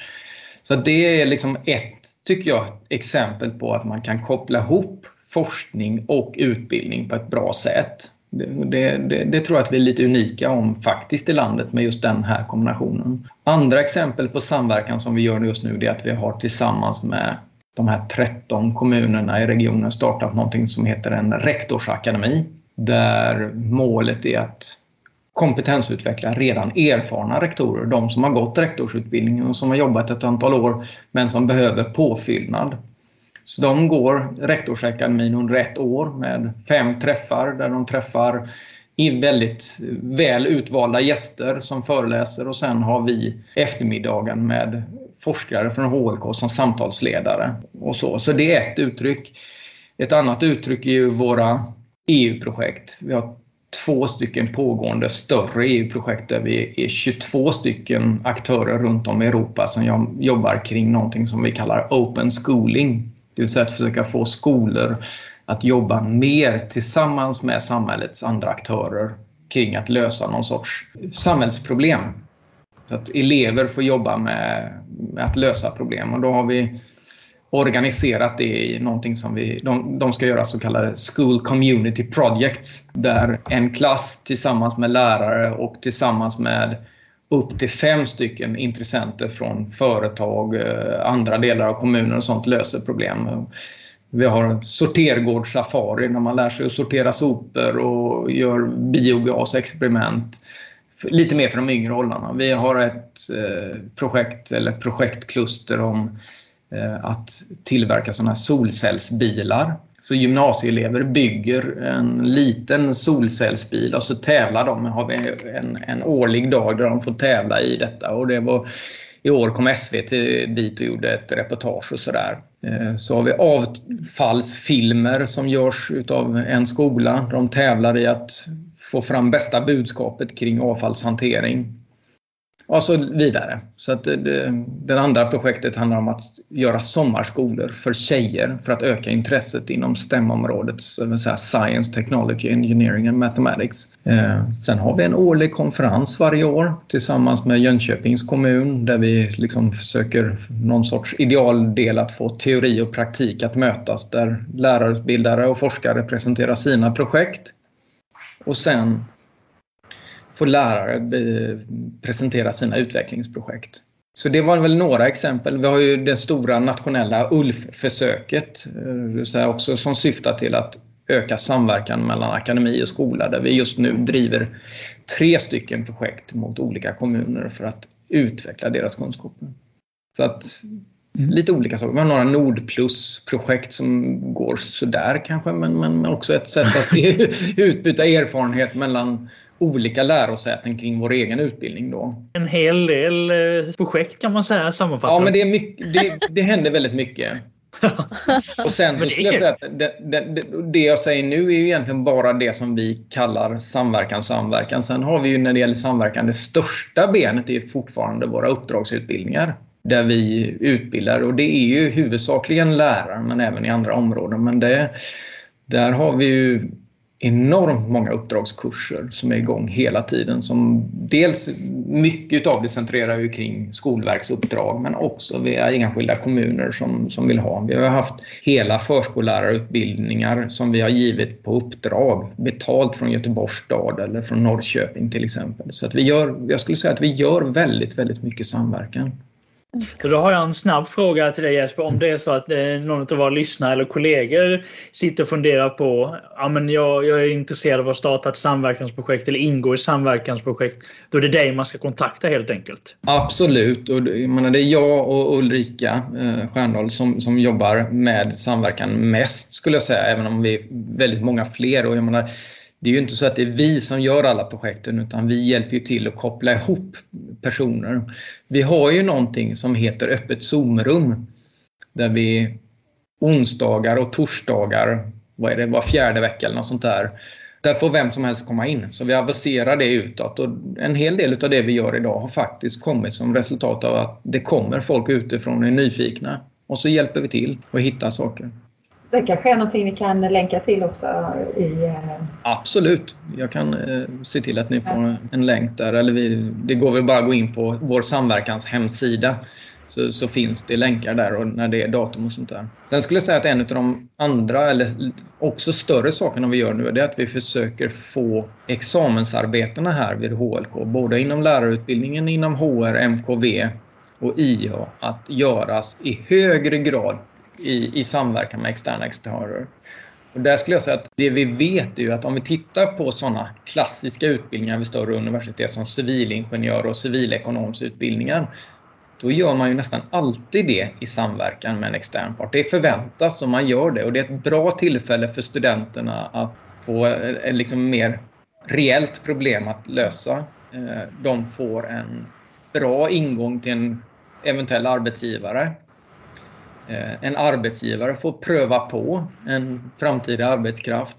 Så det är liksom ett, tycker jag, exempel på att man kan koppla ihop forskning och utbildning på ett bra sätt. Det, det, det, tror jag att vi är lite unika om faktiskt i landet med just den här kombinationen. Andra exempel på samverkan som vi gör just nu är att vi har tillsammans med de här 13 kommunerna i regionen startat någonting som heter en rektorsakademi. Där målet är att kompetensutveckla redan erfarna rektorer, de som har gått rektorsutbildningen och som har jobbat ett antal år men som behöver påfyllnad. Så de går Rektorsakademin under ett år med fem träffar där de träffar väldigt väl utvalda gäster som föreläser och sen har vi eftermiddagen med forskare från HLK som samtalsledare. Och så. så det är ett uttryck. Ett annat uttryck är ju våra EU-projekt. Vi har två stycken pågående större EU-projekt där vi är 22 stycken aktörer runt om i Europa som jobbar kring någonting som vi kallar Open Schooling. Det vill säga att försöka få skolor att jobba mer tillsammans med samhällets andra aktörer kring att lösa någon sorts samhällsproblem. Så att elever får jobba med, med att lösa problem och då har vi organiserat det i någonting som vi, de, de ska göra så kallade School Community Projects där en klass tillsammans med lärare och tillsammans med upp till fem stycken intressenter från företag, eh, andra delar av kommunen och sånt löser problem. Vi har sortergårdssafari när man lär sig att sortera sopor och gör biogasexperiment. Lite mer för de yngre åldrarna. Vi har ett eh, projekt eller projektkluster om eh, att tillverka sådana här solcellsbilar så gymnasieelever bygger en liten solcellsbil och så tävlar de. Har vi en, en årlig dag där de får tävla i detta. Och det var, I år kom SVT dit och gjorde ett reportage och sådär. Eh, så har vi avfallsfilmer som görs utav en skola. De tävlar i att få fram bästa budskapet kring avfallshantering och så vidare. Så att det, det andra projektet handlar om att göra sommarskolor för tjejer för att öka intresset inom STEM-området, Science, Technology, Engineering and Mathematics. Eh, sen har vi en årlig konferens varje år tillsammans med Jönköpings kommun där vi liksom försöker någon sorts idealdel att få teori och praktik att mötas där lärarutbildare och forskare presenterar sina projekt. Och sen får lärare presentera sina utvecklingsprojekt. Så det var väl några exempel. Vi har ju det stora nationella ULF-försöket eh, också som syftar till att öka samverkan mellan akademi och skola där vi just nu driver tre stycken projekt mot olika kommuner för att utveckla deras kunskaper. Så att Mm. Lite olika saker. Vi har några Nordplus-projekt som går sådär kanske, men, men också ett sätt att utbyta erfarenhet mellan olika lärosäten kring vår egen utbildning. Då. En hel del eh, projekt kan man säga sammanfattat. Ja, men det, är mycket, det, det händer väldigt mycket. och sen så skulle jag säga att det, det, det, jag säger nu är ju egentligen bara det som vi kallar samverkan, samverkan. Sen har vi ju när det gäller samverkan, det största benet är fortfarande våra uppdragsutbildningar. Där vi utbildar och det är ju huvudsakligen lärare men även i andra områden. Men det, där har vi ju enormt många uppdragskurser som är igång hela tiden. Som dels mycket av det centrerar ju kring Skolverksuppdrag men också via enskilda kommuner som, som vill ha. Vi har haft hela förskollärarutbildningar som vi har givit på uppdrag betalt från Göteborgs stad eller från Norrköping till exempel. Så att vi gör, jag skulle säga att vi gör väldigt, väldigt mycket samverkan. Så då har jag en snabb fråga till dig Jesper. Om det är så att eh, någon av våra lyssnare eller kollegor sitter och funderar på ja, men jag, jag är intresserad av att starta ett samverkansprojekt eller ingå i samverkansprojekt. Då är det dig man ska kontakta helt enkelt. Absolut. Och, menar, det är jag och Ulrika eh, Stjärndahl som, som jobbar med samverkan mest skulle jag säga. Även om vi är väldigt många fler. Och jag menar, det är ju inte så att det är vi som gör alla projekten utan vi hjälper ju till att koppla ihop personer. Vi har ju någonting som heter öppet Zoomrum där vi onsdagar och torsdagar, vad är det, var fjärde vecka eller något sånt där. Där får vem som helst komma in. Så vi aviserar det utåt och en hel del av det vi gör idag har faktiskt kommit som resultat av att det kommer folk utifrån och är nyfikna. Och så hjälper vi till att hitta saker. Det kanske är någonting vi kan länka till också i... Eh, Absolut. Jag kan eh, se till att ni får en länk där. Eller vi, det går väl bara att gå in på vår samverkans hemsida. Så, så, finns det länkar där och när det är datum och sånt där. Sen skulle jag säga att en av de andra, eller också större sakerna vi gör nu, är att vi försöker få examensarbetena här vid HLK, både inom lärarutbildningen, inom HR, MKV och IA, att göras i högre grad i, i samverkan med externa externer. Och där skulle jag säga att det vi vet är ju att om vi tittar på sådana klassiska utbildningar vid större universitet som civilingenjör och civilekonomsutbildningar då gör man ju nästan alltid det i samverkan med en extern part. Det förväntas och man gör det och det är ett bra tillfälle för studenterna att få ett liksom mer reellt problem att lösa. Eh, de får en bra ingång till en eventuell arbetsgivare Eh, en arbetsgivare får pröva på en framtida arbetskraft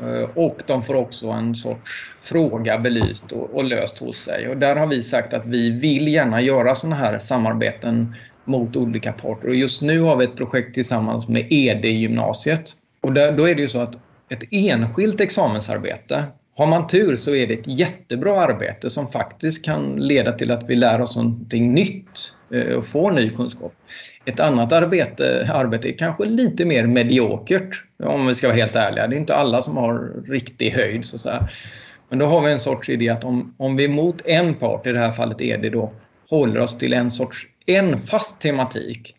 eh, och de får också en sorts fråga belyst och, löst hos sig. Och där har vi sagt att vi vill gärna göra sådana här samarbeten mot olika parter. Och just nu har vi ett projekt tillsammans med ED-gymnasiet. Och där, då är det ju så att ett enskilt examensarbete har man tur så är det ett jättebra arbete som faktiskt kan leda till att vi lär oss någonting nytt eh, och får ny kunskap. Ett annat arbete, arbete är kanske lite mer mediokert om vi ska vara helt ärliga. Det är inte alla som har riktig höjd. Så att. Men då har vi en sorts idé att om, om vi mot en part, i det här fallet är det då, håller oss till en sorts en fast tematik.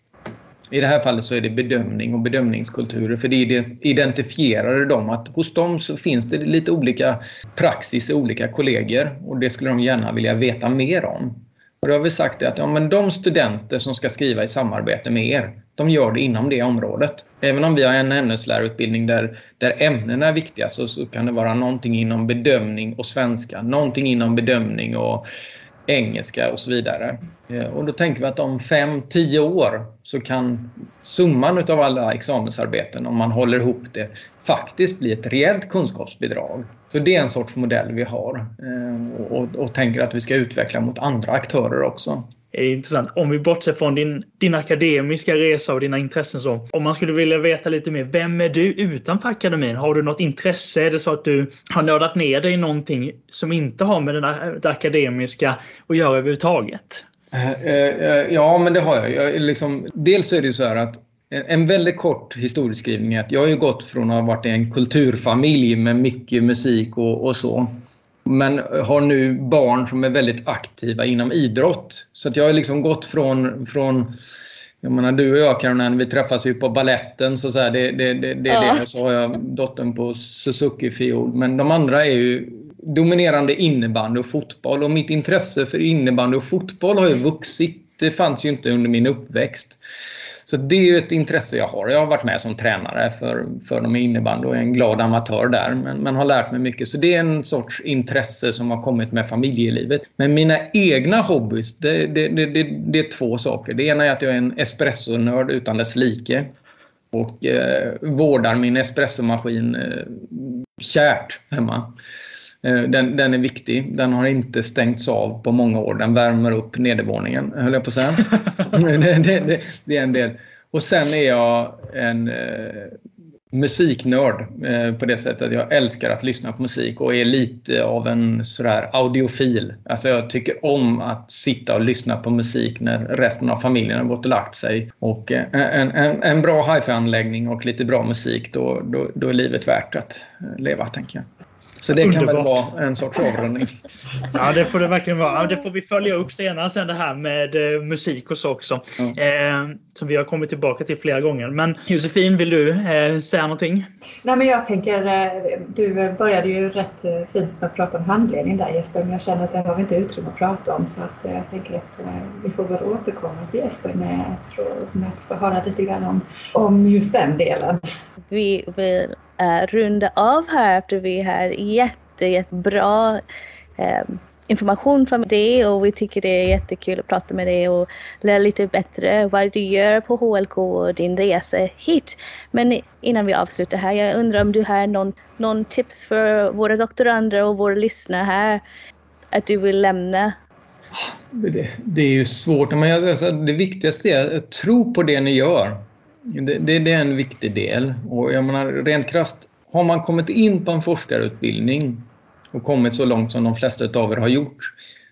I det här fallet så är det bedömning och bedömningskulturer för det identifierar de att hos dem så finns det lite olika praxis i olika kollegor och det skulle de gärna vilja veta mer om. Och då har vi sagt att ja, men de studenter som ska skriva i samarbete med er, de gör det inom det området. Även om vi har en ämneslärarutbildning där, där ämnena är viktiga så, så kan det vara någonting inom bedömning och svenska, någonting inom bedömning och engelska och så vidare. Eh, och då tänker vi att om 5-10 år så kan summan av alla examensarbeten, om man håller ihop det, faktiskt bli ett rejält kunskapsbidrag. Så det är en sorts modell vi har och, och, och tänker att vi ska utveckla mot andra aktörer också är intressant. Om vi bortser från din, din akademiska resa och dina intressen så. Om man skulle vilja veta lite mer. Vem är du utanför akademin? Har du något intresse? Är det så att du har nördat ner dig i någonting som inte har med det akademiska att göra överhuvudtaget? Eh, eh, ja, men det har jag. jag liksom, dels är det ju så här att en väldigt kort historieskrivning är att jag har ju gått från att ha varit i en kulturfamilj med mycket musik och, och så men har nu barn som är väldigt aktiva inom idrott. Så att jag har liksom gått från, från jag menar, du och jag Caroline, vi träffas ju på balletten så, så här, det, det, det, det, ja. det. så har jag dottern på Suzuki-fiol. Men de andra är ju dominerande innebandy och fotboll och mitt intresse för innebandy och fotboll har ju vuxit. Det fanns ju inte under min uppväxt. Så det är ju ett intresse jag har. Jag har varit med som tränare för, för dem i innebandy och är en glad amatör där. Men, men har lärt mig mycket. Så det är en sorts intresse som har kommit med familjelivet. Men mina egna hobbys, det, det, det, det är två saker. Det ena är att jag är en espressonörd utan dess like. Och eh, vårdar min espressomaskin eh, kärt hemma. Eh, den, den, är viktig. Den har inte stängts av på många år. Den värmer upp nedervåningen, höll jag på att säga. det, det, det, är en del. Och sen är jag en... Eh, musiknörd eh, på det sättet att jag älskar att lyssna på musik och är lite av en sådär audiofil. Alltså jag tycker om att sitta och lyssna på musik när resten av familjen har gått och lagt sig. Och eh, en, en, en bra hifi-anläggning och lite bra musik, då, då, då är livet värt att leva, tänker jag. Så det kan väl vara en sorts avrundning. Ja, det får det verkligen vara. Det får vi följa upp senare sen det här med eh, musik och så också. Mm. Eh, som vi har kommit tillbaka till flera gånger. Men Josefin, vill du eh, säga någonting? Nej, men jag tänker, eh, du började ju rätt eh, fint med att prata om handledning där Jesper, men jag känner att det har vi inte utrymme att prata om. Så att jag tänker att vi får väl återkomma till Jesper med, med att få höra lite grann om, om just den delen. Vi vill eh, runda av här efter vi har jätte, jättebra eh, information från dig och vi tycker det är jättekul att prata med dig och lära lite bättre vad du gör på HLK och din resa hit. Men innan vi avslutar här, jag undrar om du har någon, någon tips för våra doktorander och våra lyssnare här att du vill lämna? Det, det är ju svårt, men alltså, det viktigaste är att tro på det ni gör. Det, det, det, är en viktig del. Och jag menar, rent krasst, har man kommit in på en forskarutbildning och kommit så långt som de flesta av er har gjort,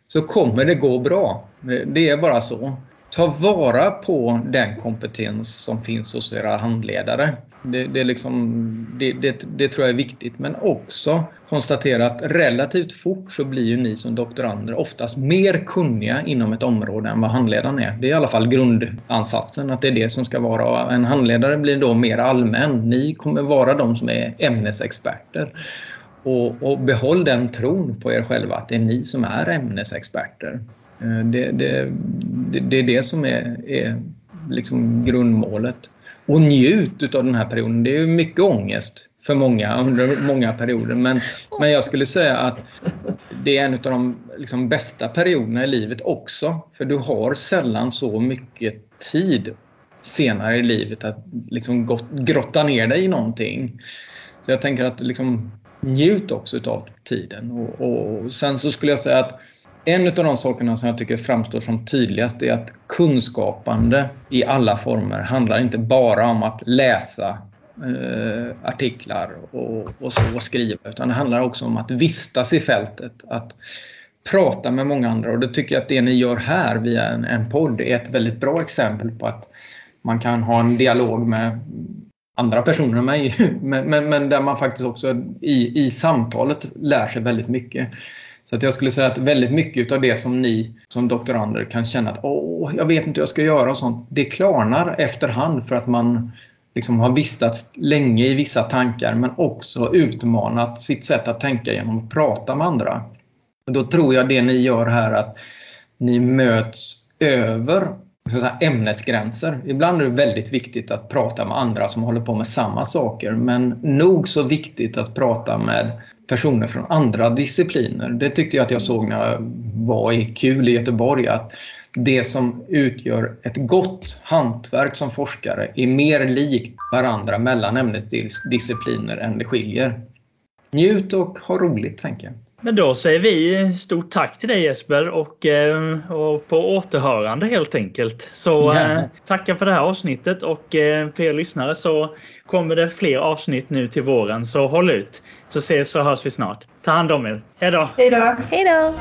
så kommer det gå bra. Det är bara så. Ta vara på den kompetens som finns hos era handledare. Det, det, liksom, det, det, det, tror jag är viktigt. Men också konstatera att relativt fort så blir ju ni som doktorander oftast mer kunniga inom ett område än vad handledaren är. Det är i alla fall grundansatsen, att det är det som ska vara. En handledare blir då mer allmän. Ni kommer vara de som är ämnesexperter. Och, och behåll den tron på er själva att det är ni som är ämnesexperter. Eh, det, det, det, det är det som är, är liksom grundmålet. Och njut av den här perioden. Det är mycket ångest för många under många perioder. Men, men jag skulle säga att det är en av de liksom, bästa perioderna i livet också. För du har sällan så mycket tid senare i livet att liksom, gott, grotta ner dig i någonting. Så jag tänker att liksom, njut också av tiden. Och, och, sen så skulle jag säga att en av de sakerna som jag tycker framstår som tydligast är att kunskapande i alla former handlar inte bara om att läsa eh, artiklar och, och, så och skriva utan det handlar också om att vistas i fältet. Att prata med många andra och det tycker jag att det ni gör här via en, en podd är ett väldigt bra exempel på att man kan ha en dialog med andra personer än mig, men, men, men, där man faktiskt också i, i samtalet lär sig väldigt mycket. Så att jag skulle säga att väldigt mycket av det som ni som doktorander kan känna att åh, jag vet inte hur jag ska göra och sånt, det klarnar efterhand för att man liksom har vistats länge i vissa tankar men också utmanat sitt sätt att tänka genom att prata med andra. Och då tror jag det ni gör här att ni möts över så säga, ämnesgränser. Ibland är det väldigt viktigt att prata med andra som håller på med samma saker men nog så viktigt att prata med personer från andra discipliner. Det tyckte jag att jag såg när jag var i KUL i Göteborg att det som utgör ett gott hantverk som forskare är mer likt varandra mellan ämnesdiscipliner än det skiljer. Njut och ha roligt, tänker jag. Men då säger vi stort tack till dig Jesper och, eh, och på återhörande helt enkelt. Så ja. Eh, tacka för det här avsnittet och eh, för er lyssnare så kommer det fler avsnitt nu till våren så håll ut. Så ses och hörs vi snart. Ta hand om er. Hej då! Hej då! Hej då!